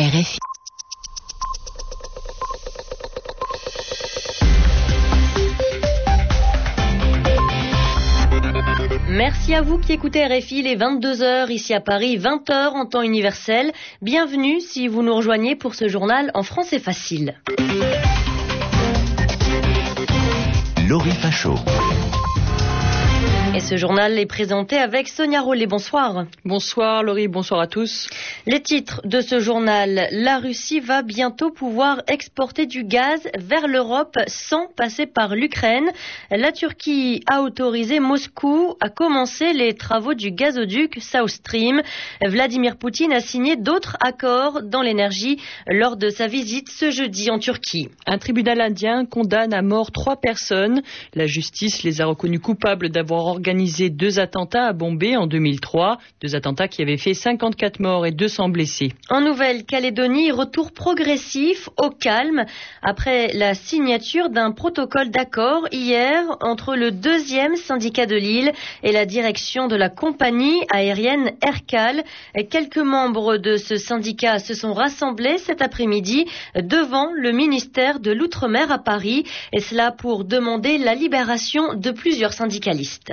RFI. Merci à vous qui écoutez RFI les 22h ici à Paris, 20h en temps universel. Bienvenue si vous nous rejoignez pour ce journal en français facile. Laurie Fachot. Et ce journal est présenté avec Sonia Rollet. Bonsoir. Bonsoir Laurie, bonsoir à tous. Les titres de ce journal. La Russie va bientôt pouvoir exporter du gaz vers l'Europe sans passer par l'Ukraine. La Turquie a autorisé Moscou à commencer les travaux du gazoduc South Stream. Vladimir Poutine a signé d'autres accords dans l'énergie lors de sa visite ce jeudi en Turquie. Un tribunal indien condamne à mort trois personnes. La justice les a reconnus coupables d'avoir organisé deux attentats à Bombay en 2003, deux attentats qui avaient fait 54 morts et 200 blessés. En Nouvelle-Calédonie, retour progressif au calme après la signature d'un protocole d'accord hier entre le deuxième syndicat de l'île et la direction de la compagnie aérienne Aircal. Quelques membres de ce syndicat se sont rassemblés cet après-midi devant le ministère de l'Outre-mer à Paris et cela pour demander la libération de plusieurs syndicalistes.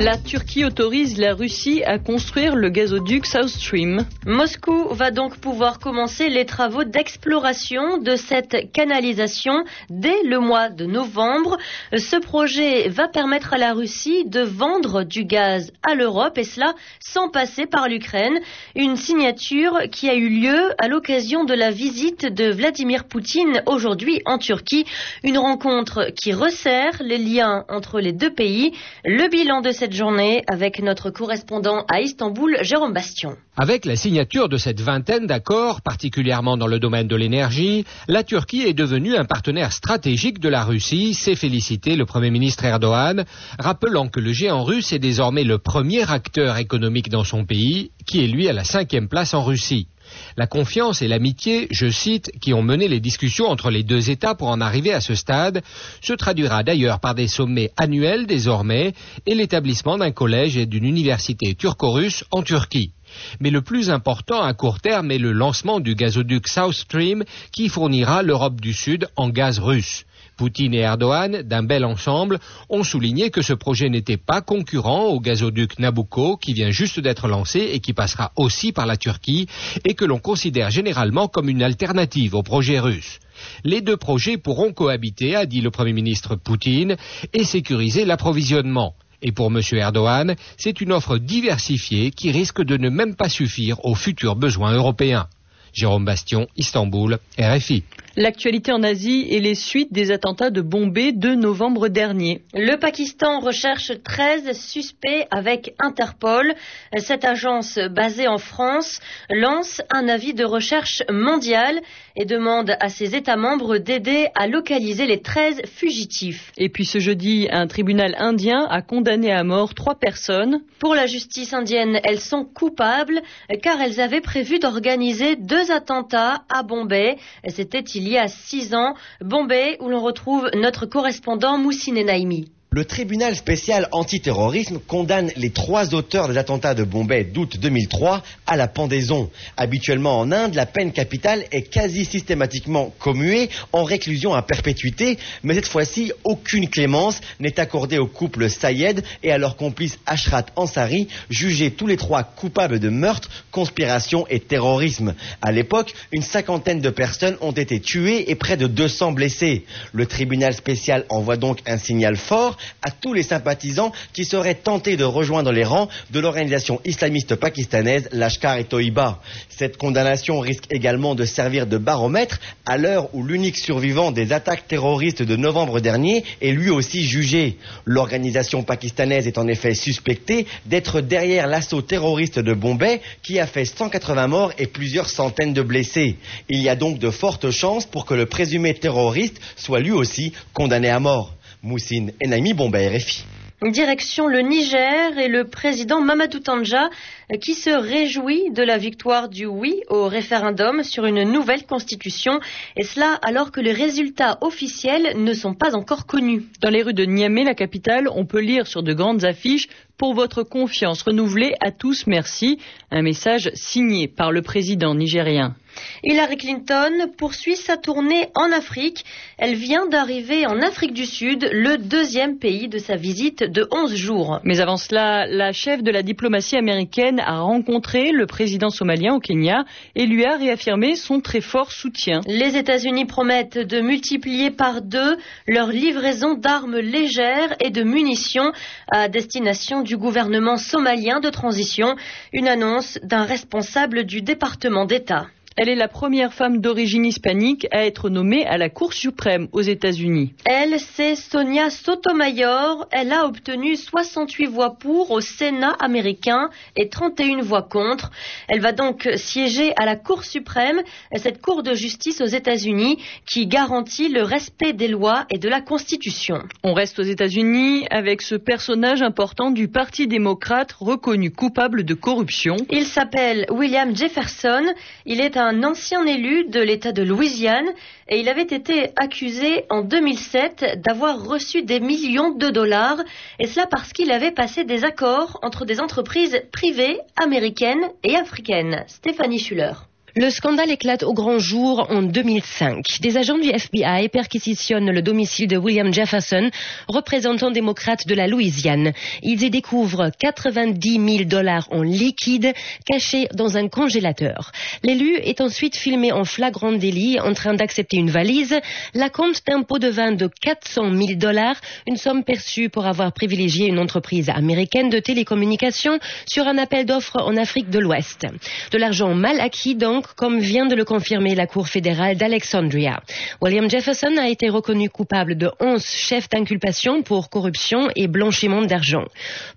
La Turquie autorise la Russie à construire le gazoduc South Stream. Moscou va donc pouvoir commencer les travaux d'exploration de cette canalisation dès le mois de novembre. Ce projet va permettre à la Russie de vendre du gaz à l'Europe et cela sans passer par l'Ukraine. Une signature qui a eu lieu à l'occasion de la visite de Vladimir Poutine aujourd'hui en Turquie. Une rencontre qui resserre les liens entre les deux pays. Le bilan de cette journée avec notre correspondant à Istanbul, Jérôme Bastion. Avec la signature de cette vingtaine d'accords, particulièrement dans le domaine de l'énergie, la Turquie est devenue un partenaire stratégique de la Russie, s'est félicité le Premier ministre Erdogan, rappelant que le géant russe est désormais le premier acteur économique dans son pays, qui est lui à la cinquième place en Russie. La confiance et l'amitié, je cite, qui ont mené les discussions entre les deux États pour en arriver à ce stade, se traduira d'ailleurs par des sommets annuels désormais et l'établissement d'un collège et d'une université turco-russe en Turquie. Mais le plus important à court terme est le lancement du gazoduc South Stream qui fournira l'Europe du Sud en gaz russe. Poutine et Erdogan, d'un bel ensemble, ont souligné que ce projet n'était pas concurrent au gazoduc Nabucco qui vient juste d'être lancé et qui passera aussi par la Turquie et que l'on considère généralement comme une alternative au projet russe. Les deux projets pourront cohabiter, a dit le Premier ministre Poutine, et sécuriser l'approvisionnement. Et pour M. Erdogan, c'est une offre diversifiée qui risque de ne même pas suffire aux futurs besoins européens. Jérôme Bastion, Istanbul, RFI. L'actualité en Asie et les suites des attentats de Bombay de novembre dernier. Le Pakistan recherche 13 suspects avec Interpol. Cette agence basée en France lance un avis de recherche mondial et demande à ses États membres d'aider à localiser les 13 fugitifs. Et puis ce jeudi, un tribunal indien a condamné à mort trois personnes. Pour la justice indienne, elles sont coupables car elles avaient prévu d'organiser deux attentats à Bombay. C'était il y a six ans, Bombay, où l'on retrouve notre correspondant Moussine Naimi. Le tribunal spécial antiterrorisme condamne les trois auteurs des attentats de Bombay d'août 2003 à la pendaison. Habituellement en Inde, la peine capitale est quasi systématiquement commuée en réclusion à perpétuité, mais cette fois-ci, aucune clémence n'est accordée au couple Sayed et à leur complice Ashrat Ansari, jugés tous les trois coupables de meurtre, conspiration et terrorisme. À l'époque, une cinquantaine de personnes ont été tuées et près de 200 blessés. Le tribunal spécial envoie donc un signal fort à tous les sympathisants qui seraient tentés de rejoindre les rangs de l'organisation islamiste pakistanaise Lashkar-e-Toiba. Cette condamnation risque également de servir de baromètre à l'heure où l'unique survivant des attaques terroristes de novembre dernier est lui aussi jugé. L'organisation pakistanaise est en effet suspectée d'être derrière l'assaut terroriste de Bombay qui a fait 180 morts et plusieurs centaines de blessés. Il y a donc de fortes chances pour que le présumé terroriste soit lui aussi condamné à mort. Moussine Enami Bombay RFI. Direction le Niger et le président Mamadou Tanja qui se réjouit de la victoire du oui au référendum sur une nouvelle constitution et cela alors que les résultats officiels ne sont pas encore connus. Dans les rues de Niamey, la capitale, on peut lire sur de grandes affiches pour votre confiance renouvelée à tous, merci. Un message signé par le président nigérien. Hillary Clinton poursuit sa tournée en Afrique. Elle vient d'arriver en Afrique du Sud, le deuxième pays de sa visite de 11 jours. Mais avant cela, la chef de la diplomatie américaine a rencontré le président somalien au Kenya et lui a réaffirmé son très fort soutien. Les États-Unis promettent de multiplier par deux leur livraison d'armes légères et de munitions à destination du gouvernement somalien de transition, une annonce d'un responsable du département d'État. Elle est la première femme d'origine hispanique à être nommée à la Cour suprême aux États-Unis. Elle, c'est Sonia Sotomayor. Elle a obtenu 68 voix pour au Sénat américain et 31 voix contre. Elle va donc siéger à la Cour suprême, cette Cour de justice aux États-Unis qui garantit le respect des lois et de la Constitution. On reste aux États-Unis avec ce personnage important du Parti démocrate reconnu coupable de corruption. Il s'appelle William Jefferson. Il est un un ancien élu de l'État de Louisiane et il avait été accusé en 2007 d'avoir reçu des millions de dollars et cela parce qu'il avait passé des accords entre des entreprises privées américaines et africaines. Stéphanie Schuller. Le scandale éclate au grand jour en 2005. Des agents du FBI perquisitionnent le domicile de William Jefferson, représentant démocrate de la Louisiane. Ils y découvrent 90 000 dollars en liquide cachés dans un congélateur. L'élu est ensuite filmé en flagrant délit en train d'accepter une valise, la compte d'un pot de vin de 400 000 dollars, une somme perçue pour avoir privilégié une entreprise américaine de télécommunications sur un appel d'offres en Afrique de l'Ouest. De l'argent mal acquis donc comme vient de le confirmer la Cour fédérale d'Alexandria. William Jefferson a été reconnu coupable de 11 chefs d'inculpation pour corruption et blanchiment d'argent.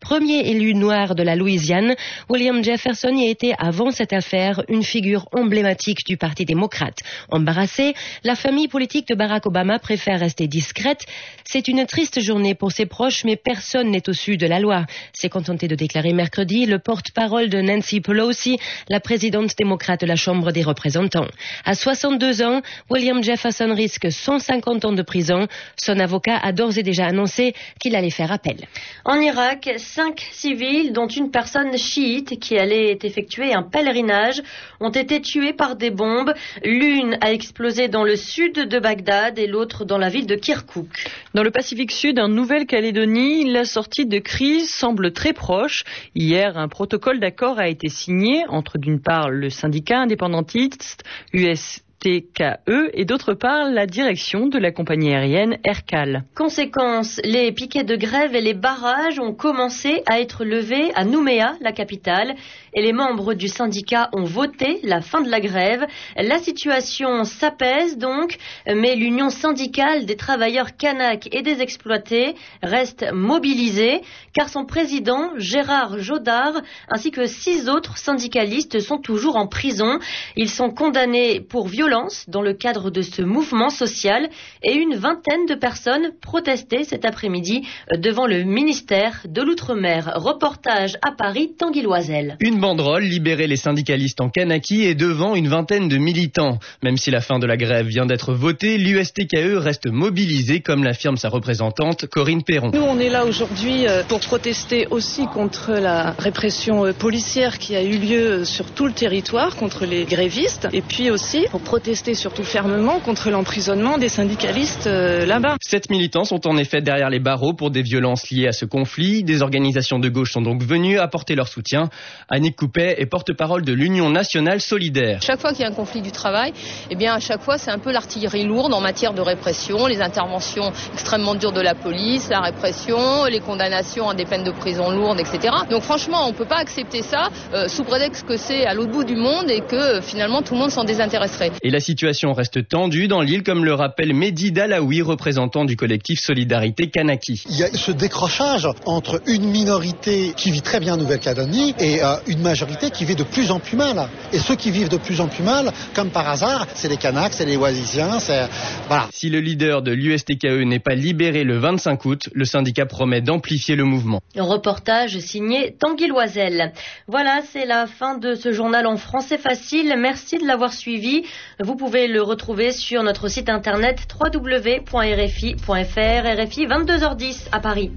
Premier élu noir de la Louisiane, William Jefferson y était avant cette affaire une figure emblématique du Parti démocrate. Embarrassé, la famille politique de Barack Obama préfère rester discrète. C'est une triste journée pour ses proches, mais personne n'est au-dessus de la loi. s'est contenté de déclarer mercredi le porte-parole de Nancy Pelosi, la présidente démocrate de la Chambre des représentants. À 62 ans, William Jefferson risque 150 ans de prison. Son avocat a d'ores et déjà annoncé qu'il allait faire appel. En Irak, cinq civils, dont une personne chiite qui allait effectuer un pèlerinage, ont été tués par des bombes. L'une a explosé dans le sud de Bagdad et l'autre dans la ville de Kirkuk. Dans le Pacifique Sud, en Nouvelle-Calédonie, la sortie de crise semble très proche. Hier, un protocole d'accord a été signé entre d'une part le syndicat indépendant indépendantiste USTKE et d'autre part la direction de la compagnie aérienne Aircal. Conséquence, les piquets de grève et les barrages ont commencé à être levés à Nouméa, la capitale, et les membres du syndicat ont voté la fin de la grève. La situation s'apaise donc, mais l'union syndicale des travailleurs Kanak et des exploités reste mobilisée, car son président, Gérard Jodard, ainsi que six autres syndicalistes sont toujours en prison. Ils sont condamnés pour violence dans le cadre de ce mouvement social et une vingtaine de personnes protestaient cet après-midi devant le ministère de l'Outre-mer. Reportage à Paris, Tanguy Loisel. Une banderole libérer les syndicalistes en Kanaki et devant une vingtaine de militants. Même si la fin de la grève vient d'être votée, l'USTKE reste mobilisée, comme l'affirme sa représentante Corinne Perron. Nous, on est là aujourd'hui euh, pour protester aussi contre la répression euh, policière qui a eu lieu sur tout le territoire contre les grévistes et puis aussi pour protester surtout fermement contre l'emprisonnement des syndicalistes euh, là-bas. Sept militants sont en effet derrière les barreaux pour des violences liées à ce conflit. Des organisations de gauche sont donc venues apporter leur soutien. Annick Coupet est porte-parole de l'Union nationale solidaire. Chaque fois qu'il y a un conflit du travail, eh bien à chaque fois c'est un peu l'artillerie lourde en matière de répression, les interventions extrêmement dures de la police, la répression, les condamnations à des peines de prison lourdes, etc. Donc franchement, on ne peut pas accepter ça euh, sous prétexte que c'est à l'autre bout du monde et que finalement tout le monde s'en désintéresserait. Et la situation reste tendue dans l'île, comme le rappelle Mehdi Dalaoui, représentant du collectif Solidarité Kanaki. Il y a ce décrochage entre une minorité qui vit très bien en Nouvelle-Calédonie et euh, une majorité qui vit de plus en plus mal. Et ceux qui vivent de plus en plus mal, comme par hasard, c'est les Kanaks, c'est les c'est... Voilà. Si le leader de l'USTKE n'est pas libéré le 25 août, le syndicat promet d'amplifier le mouvement. Reportage signé Tanguy Loisel. Voilà, c'est la fin de ce journal en français facile. Merci de l'avoir suivi. Vous pouvez le retrouver sur notre site internet www.rfi.fr, RFI 22h10 à Paris.